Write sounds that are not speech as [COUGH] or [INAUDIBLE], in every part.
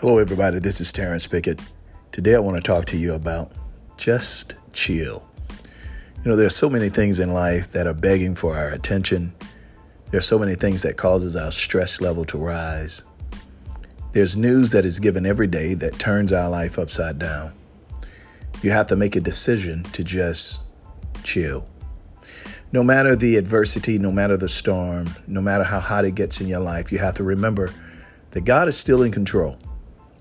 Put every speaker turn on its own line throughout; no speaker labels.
Hello, everybody. This is Terrence Pickett. Today, I want to talk to you about just chill. You know, there are so many things in life that are begging for our attention. There are so many things that causes our stress level to rise. There's news that is given every day that turns our life upside down. You have to make a decision to just chill. No matter the adversity, no matter the storm, no matter how hot it gets in your life, you have to remember that God is still in control.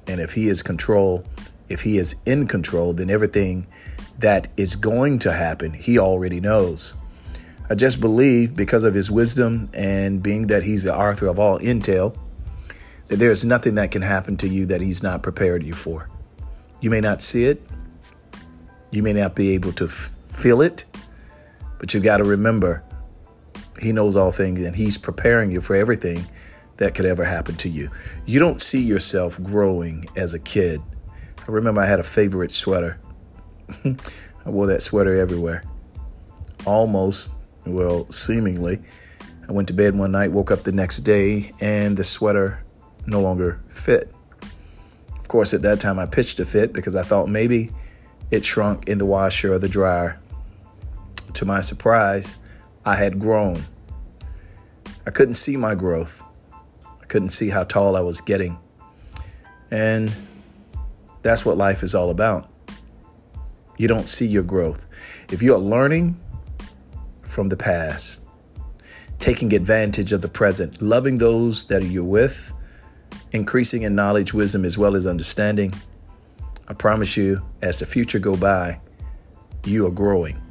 And if he is control, if he is in control, then everything that is going to happen, he already knows. I just believe because of his wisdom and being that he's the author of all intel, that there's nothing that can happen to you that he's not prepared you for. You may not see it. You may not be able to f- feel it, but you got to remember he knows all things and he's preparing you for everything that could ever happen to you. You don't see yourself growing as a kid. I remember I had a favorite sweater. [LAUGHS] I wore that sweater everywhere. Almost, well, seemingly. I went to bed one night, woke up the next day, and the sweater no longer fit. Of course, at that time, I pitched a fit because I thought maybe it shrunk in the washer or the dryer. To my surprise, I had grown. I couldn't see my growth couldn't see how tall I was getting. And that's what life is all about. You don't see your growth. If you're learning from the past, taking advantage of the present, loving those that you're with, increasing in knowledge, wisdom, as well as understanding, I promise you, as the future go by, you are growing.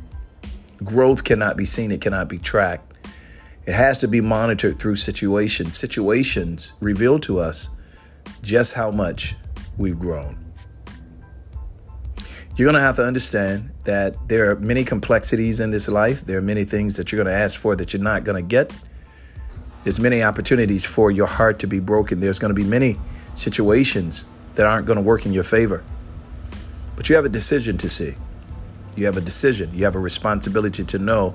Growth cannot be seen, it cannot be tracked. It has to be monitored through situations. Situations reveal to us just how much we've grown. You're going to have to understand that there are many complexities in this life. There are many things that you're going to ask for that you're not going to get. There's many opportunities for your heart to be broken. There's going to be many situations that aren't going to work in your favor. But you have a decision to see. You have a decision. You have a responsibility to know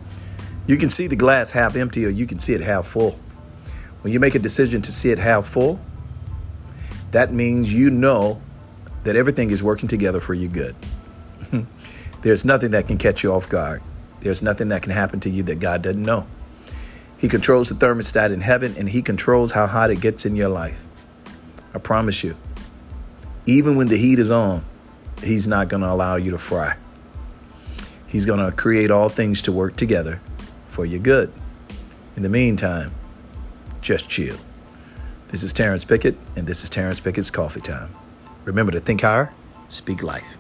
you can see the glass half empty or you can see it half full. When you make a decision to see it half full, that means you know that everything is working together for your good. [LAUGHS] There's nothing that can catch you off guard. There's nothing that can happen to you that God doesn't know. He controls the thermostat in heaven and He controls how hot it gets in your life. I promise you, even when the heat is on, He's not going to allow you to fry. He's going to create all things to work together for your good. In the meantime, just chill. This is Terrence Pickett, and this is Terrence Pickett's Coffee Time. Remember to think higher, speak life.